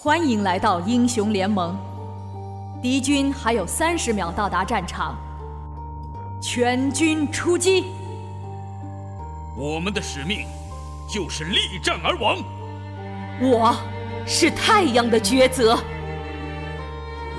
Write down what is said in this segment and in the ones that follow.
欢迎来到英雄联盟。敌军还有三十秒到达战场，全军出击！我们的使命就是力战而亡。我是太阳的抉择。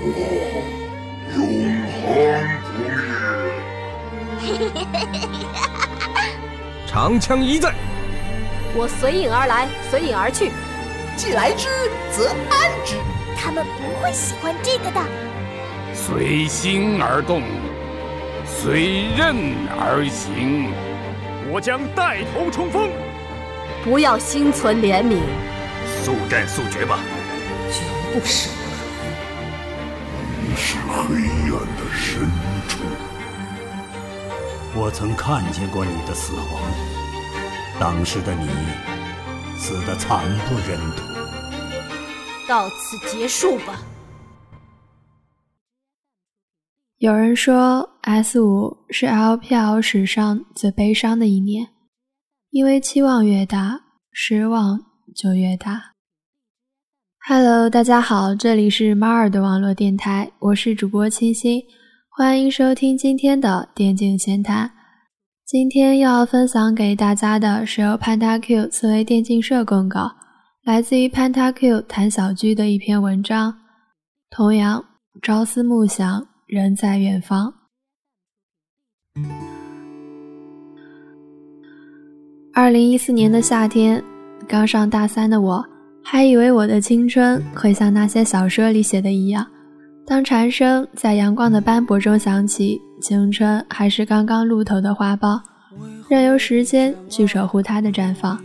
我永恒不灭。长枪一在。我随影而来，随影而去。既来之，则安之。他们不会喜欢这个的。随心而动，随任而行。我将带头冲锋。不要心存怜悯，速战速决吧。绝不手你是黑暗的深处。我曾看见过你的死亡，当时的你死的惨不忍睹。到此结束吧。有人说，S 五是 LPL 史上最悲伤的一年，因为期望越大，失望就越大。Hello，大家好，这里是猫耳的网络电台，我是主播清新。欢迎收听今天的电竞闲谈。今天要分享给大家的是由 PandaQ 刺猬电竞社公告，来自于 PandaQ 谭小居的一篇文章。同样，朝思暮想，人在远方。二零一四年的夏天，刚上大三的我，还以为我的青春会像那些小说里写的一样。当蝉声在阳光的斑驳中响起，青春还是刚刚露头的花苞，任由时间去守护它的绽放。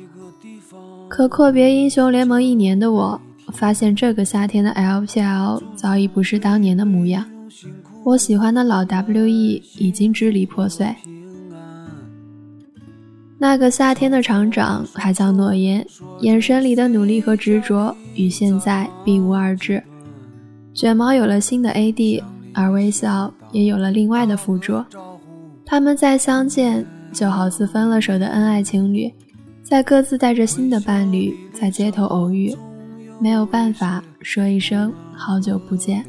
可阔别英雄联盟一年的我，发现这个夏天的 LPL 早已不是当年的模样。我喜欢的老 WE 已经支离破碎。那个夏天的厂长还叫诺言，眼神里的努力和执着与现在并无二致。卷毛有了新的 AD，而微笑也有了另外的辅助。他们再相见，就好似分了手的恩爱情侣，在各自带着新的伴侣在街头偶遇，没有办法说一声好久不见。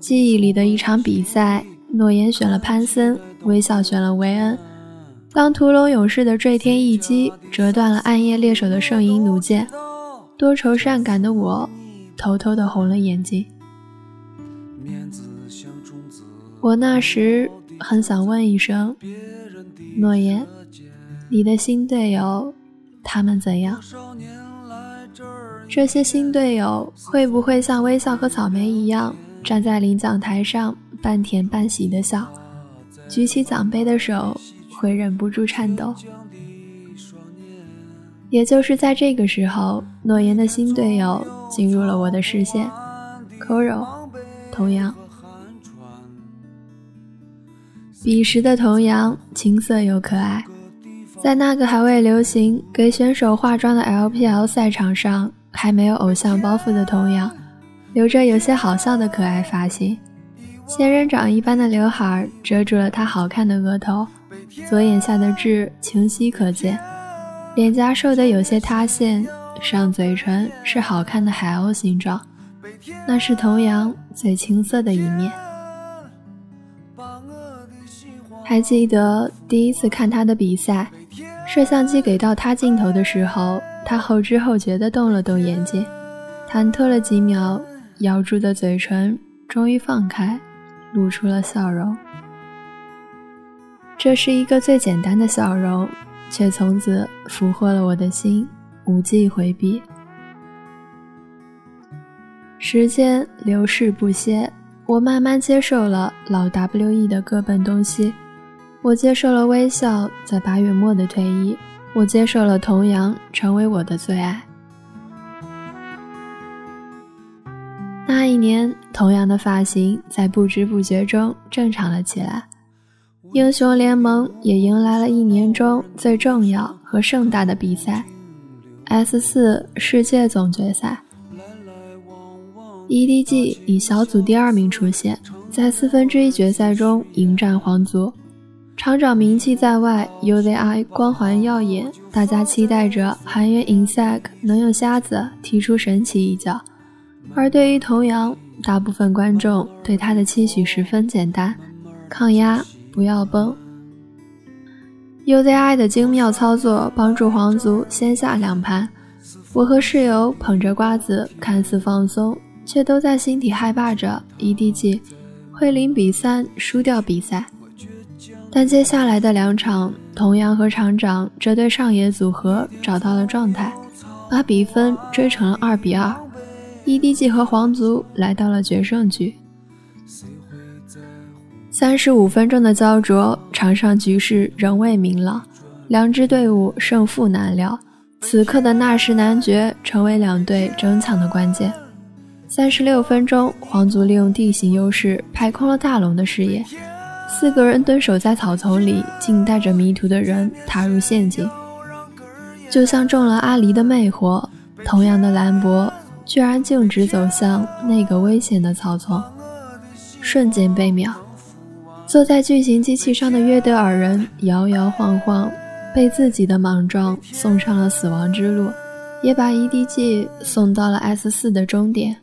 记忆里的一场比赛，诺言选了潘森，微笑选了维恩。当屠龙勇士的坠天一击折断了暗夜猎手的圣银弩箭。多愁善感的我，偷偷的红了眼睛。我那时很想问一声：诺言，你的新队友他们怎样？这些新队友会不会像微笑和草莓一样，站在领奖台上半甜半喜的笑，举起奖杯的手会忍不住颤抖？也就是在这个时候，诺言的新队友进入了我的视线。Koro，童阳。彼时的童阳青涩又可爱，在那个还未流行给选手化妆的 LPL 赛场上，还没有偶像包袱的童阳，留着有些好笑的可爱发型，仙人掌一般的刘海遮住了他好看的额头，左眼下的痣清晰可见。脸颊瘦得有些塌陷，上嘴唇是好看的海鸥形状，那是童阳最青涩的一面。还记得第一次看他的比赛，摄像机给到他镜头的时候，他后知后觉地动了动眼睛，忐忑了几秒，咬住的嘴唇终于放开，露出了笑容。这是一个最简单的笑容。却从此俘获了我的心，无计回避。时间流逝不歇，我慢慢接受了老 WE 的各奔东西，我接受了微笑在八月末的退役，我接受了童阳成为我的最爱。那一年，童阳的发型在不知不觉中正常了起来。英雄联盟也迎来了一年中最重要和盛大的比赛 ——S 四世界总决赛。EDG 以小组第二名出现在四分之一决赛中迎战皇族，厂长名气在外，UZI 光环耀眼，大家期待着韩元 Insect 能用瞎子踢出神奇一脚。而对于童阳，大部分观众对他的期许十分简单：抗压，不要崩。UZI 的精妙操作帮助皇族先下两盘。我和室友捧着瓜子，看似放松，却都在心底害怕着 EDG 会零比三输掉比赛。但接下来的两场，童阳和厂长这对上野组合找到了状态，把比分追成了二比二。EDG 和皇族来到了决胜局。三十五分钟的焦灼，场上局势仍未明朗，两支队伍胜负难料。此刻的纳什男爵成为两队争抢的关键。三十六分钟，皇族利用地形优势排空了大龙的视野。四个人蹲守在草丛里，竟带着迷途的人踏入陷阱，就像中了阿离的魅惑。同样的兰博，居然径直走向那个危险的草丛，瞬间被秒。坐在巨型机器上的约德尔人摇摇晃晃，被自己的莽撞送上了死亡之路，也把 EDG 送到了 S 四的终点。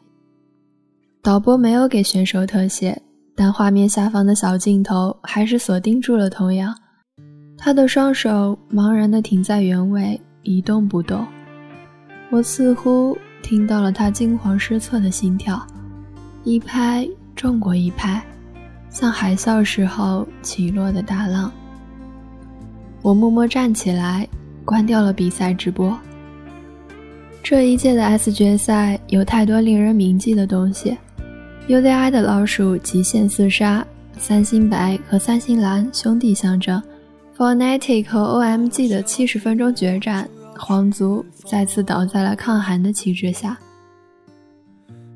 导播没有给选手特写。但画面下方的小镜头还是锁定住了童阳，他的双手茫然地停在原位，一动不动。我似乎听到了他惊慌失措的心跳，一拍重过一拍，像海啸时候起落的大浪。我默默站起来，关掉了比赛直播。这一届的 S 决赛有太多令人铭记的东西。UZI 的老鼠极限四杀，三星白和三星蓝兄弟相争，Fnatic 和 OMG 的七十分钟决战，皇族再次倒在了抗寒的旗帜下。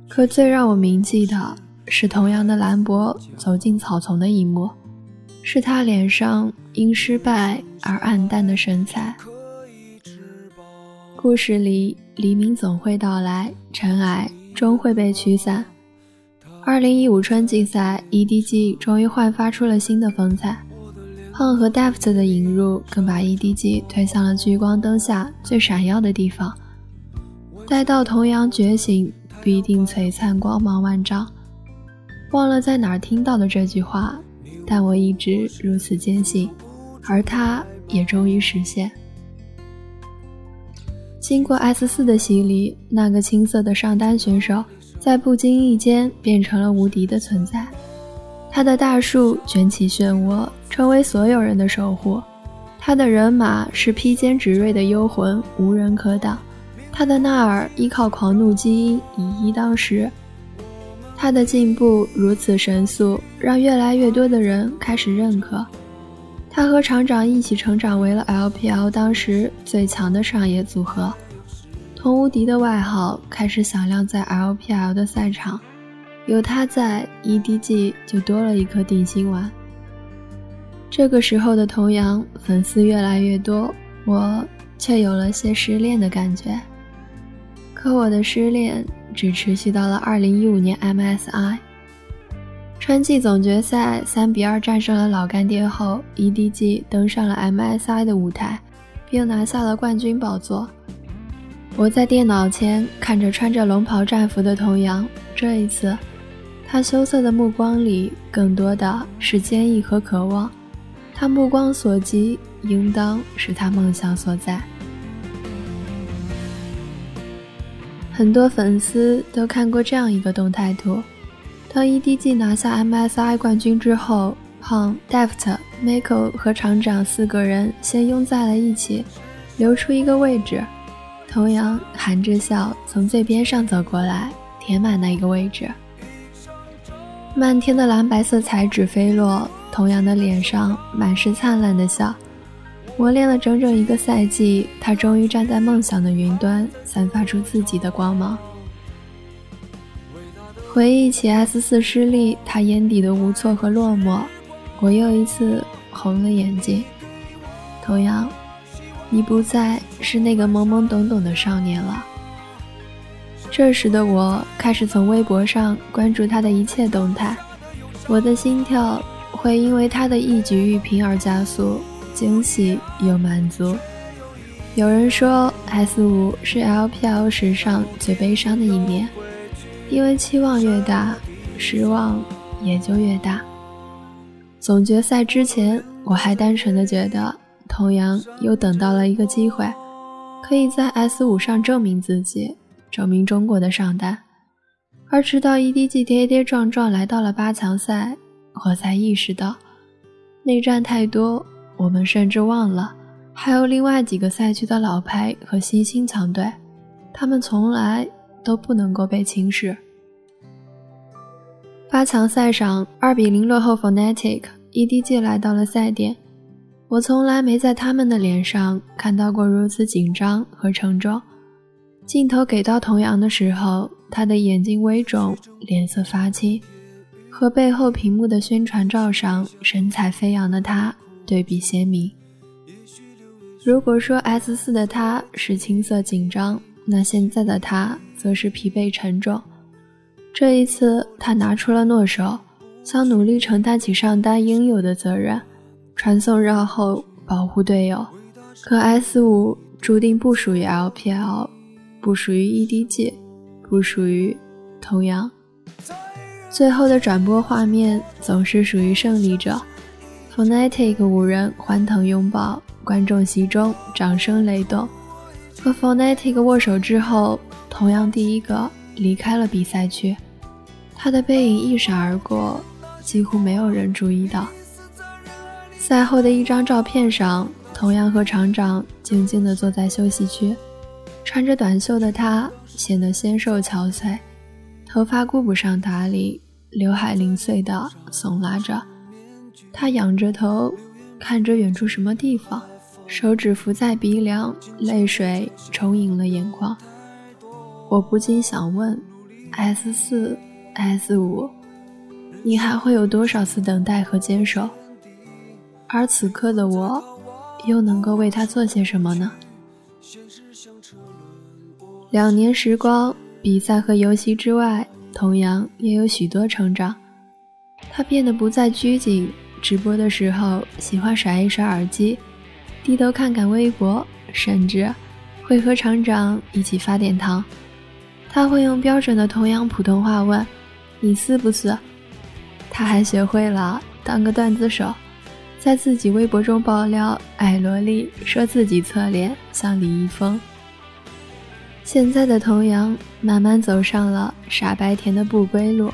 可最让我铭记的是同样的兰博走进草丛的一幕，是他脸上因失败而黯淡的神采。故事里，黎明总会到来，尘埃终会被驱散。二零一五春季赛，EDG 终于焕发出了新的风采。胖和 Deft 的引入，更把 EDG 推向了聚光灯下最闪耀的地方。待到童阳觉醒，必定璀璨光芒万丈。忘了在哪儿听到的这句话，但我一直如此坚信，而它也终于实现。经过 S 四的洗礼，那个青涩的上单选手。在不经意间变成了无敌的存在，他的大树卷起漩涡，成为所有人的守护；他的人马是披坚执锐的幽魂，无人可挡；他的纳尔依靠狂怒基因以一当十；他的进步如此神速，让越来越多的人开始认可。他和厂长一起成长为了 LPL 当时最强的上野组合。童无敌的外号开始响亮在 LPL 的赛场，有他在，EDG 就多了一颗定心丸。这个时候的童阳粉丝越来越多，我却有了些失恋的感觉。可我的失恋只持续到了2015年 MSI 春季总决赛，3比2战胜了老干爹后，EDG 登上了 MSI 的舞台，并拿下了冠军宝座。我在电脑前看着穿着龙袍战服的童阳，这一次，他羞涩的目光里更多的是坚毅和渴望。他目光所及，应当是他梦想所在。很多粉丝都看过这样一个动态图：当 EDG 拿下 MSI 冠军之后，胖、Deft、Miko 和厂长四个人先拥在了一起，留出一个位置。童阳含着笑从最边上走过来，填满那一个位置。漫天的蓝白色彩纸飞落，童阳的脸上满是灿烂的笑。磨练了整整一个赛季，他终于站在梦想的云端，散发出自己的光芒。回忆起 S 四失利，他眼底的无措和落寞，我又一次红了眼睛。同样。你不再是那个懵懵懂懂的少年了。这时的我开始从微博上关注他的一切动态，我的心跳会因为他的一举一平而加速，惊喜又满足。有人说，S 五是 LPL 史上最悲伤的一年，因为期望越大，失望也就越大。总决赛之前，我还单纯的觉得，童阳又等到了一个机会，可以在 S 五上证明自己，证明中国的上单。而直到 EDG 跌跌撞撞来到了八强赛。我才意识到，内战太多，我们甚至忘了还有另外几个赛区的老牌和新兴强队，他们从来都不能够被轻视。八强赛上二比零落后 Fnatic，EDG 来到了赛点，我从来没在他们的脸上看到过如此紧张和沉重。镜头给到童阳的时候，他的眼睛微肿，脸色发青。和背后屏幕的宣传照上神采飞扬的他对比鲜明。如果说 S 四的他是青涩紧张，那现在的他则是疲惫沉重。这一次，他拿出了诺手，想努力承担起上单应有的责任，传送绕后保护队友。可 S 五注定不属于 LPL，不属于 EDG，不属于同样。最后的转播画面总是属于胜利者，Fnatic 五人欢腾拥抱，观众席中掌声雷动。和 Fnatic 握手之后，同样第一个离开了比赛区，他的背影一闪而过，几乎没有人注意到。赛后的一张照片上，同样和厂长静静地坐在休息区，穿着短袖的他显得纤瘦憔悴，头发顾不上打理。刘海零碎的耸拉着，他仰着头看着远处什么地方，手指扶在鼻梁，泪水充盈了眼眶。我不禁想问：S 四、S 五，你还会有多少次等待和坚守？而此刻的我，又能够为他做些什么呢？两年时光，比赛和游戏之外。同样也有许多成长，他变得不再拘谨，直播的时候喜欢甩一甩耳机，低头看看微博，甚至会和厂长一起发点糖。他会用标准的同样普通话问：“你撕不撕？”他还学会了当个段子手，在自己微博中爆料矮萝莉，说自己侧脸像李易峰。现在的童阳慢慢走上了傻白甜的不归路，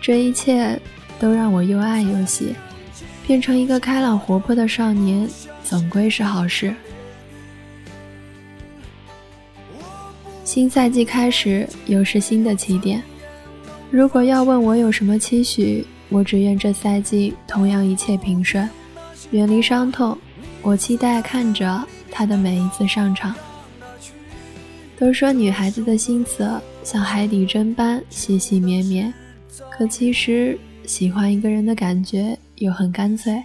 这一切都让我又爱又喜。变成一个开朗活泼的少年，总归是好事。新赛季开始，又是新的起点。如果要问我有什么期许，我只愿这赛季同样一切平顺，远离伤痛。我期待看着他的每一次上场。都说女孩子的心思像海底针般细细绵绵，可其实喜欢一个人的感觉又很干脆。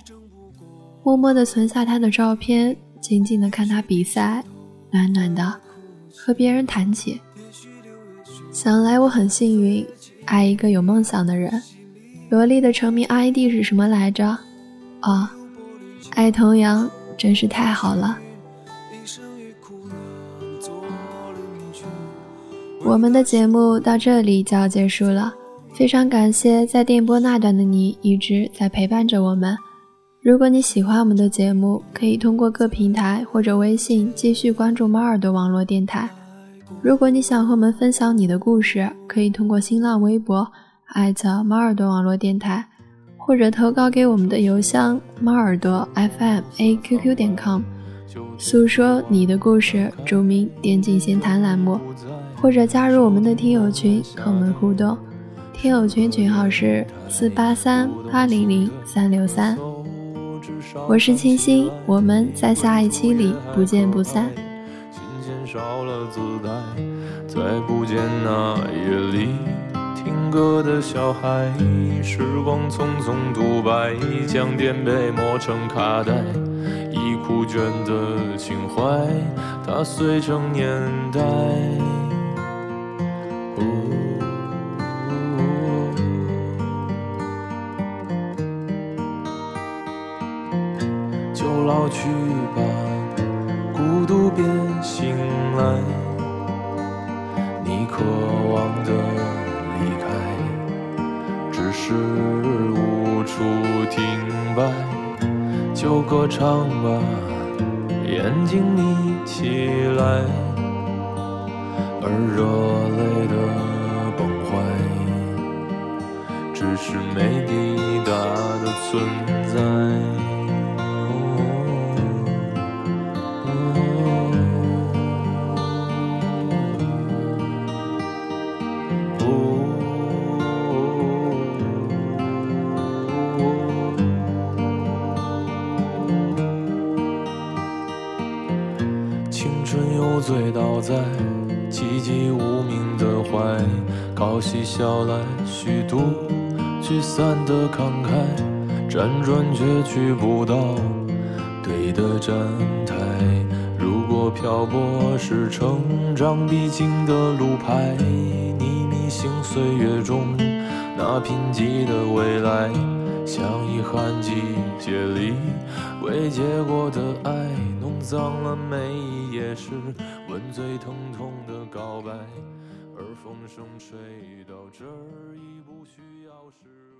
默默地存下他的照片，静静地看他比赛，暖暖的和别人谈起。想来我很幸运，爱一个有梦想的人。萝莉的成名 ID 是什么来着？哦，爱童谣，真是太好了。我们的节目到这里就要结束了，非常感谢在电波那端的你一直在陪伴着我们。如果你喜欢我们的节目，可以通过各平台或者微信继续关注猫耳朵网络电台。如果你想和我们分享你的故事，可以通过新浪微博艾特猫耳朵网络电台，或者投稿给我们的邮箱猫耳朵 FM A Q Q 点 com，诉说你的故事，注明电竞闲谈栏目。或者加入我们的听友群和我们互动，听友群群号是四八三八零零三六三。我是清新，我们在下一期里不见不散。琴弦少了姿态再不见那夜里听歌的小孩，时光匆匆独白，将颠沛磨成卡带，已枯卷的情怀，它碎成年代。老去吧孤独别醒来你渴望的离开只是无处停摆就歌唱吧眼睛眯起来而热泪的崩坏只是没抵达的存的慷慨，辗转却去不到对的站台。如果漂泊是成长必经的路牌，你迷信岁月中那贫瘠的未来，像遗憾季节里未结果的爱，弄脏了每一页诗。吻最疼痛的告白，而风声吹到这儿已不需要释怀。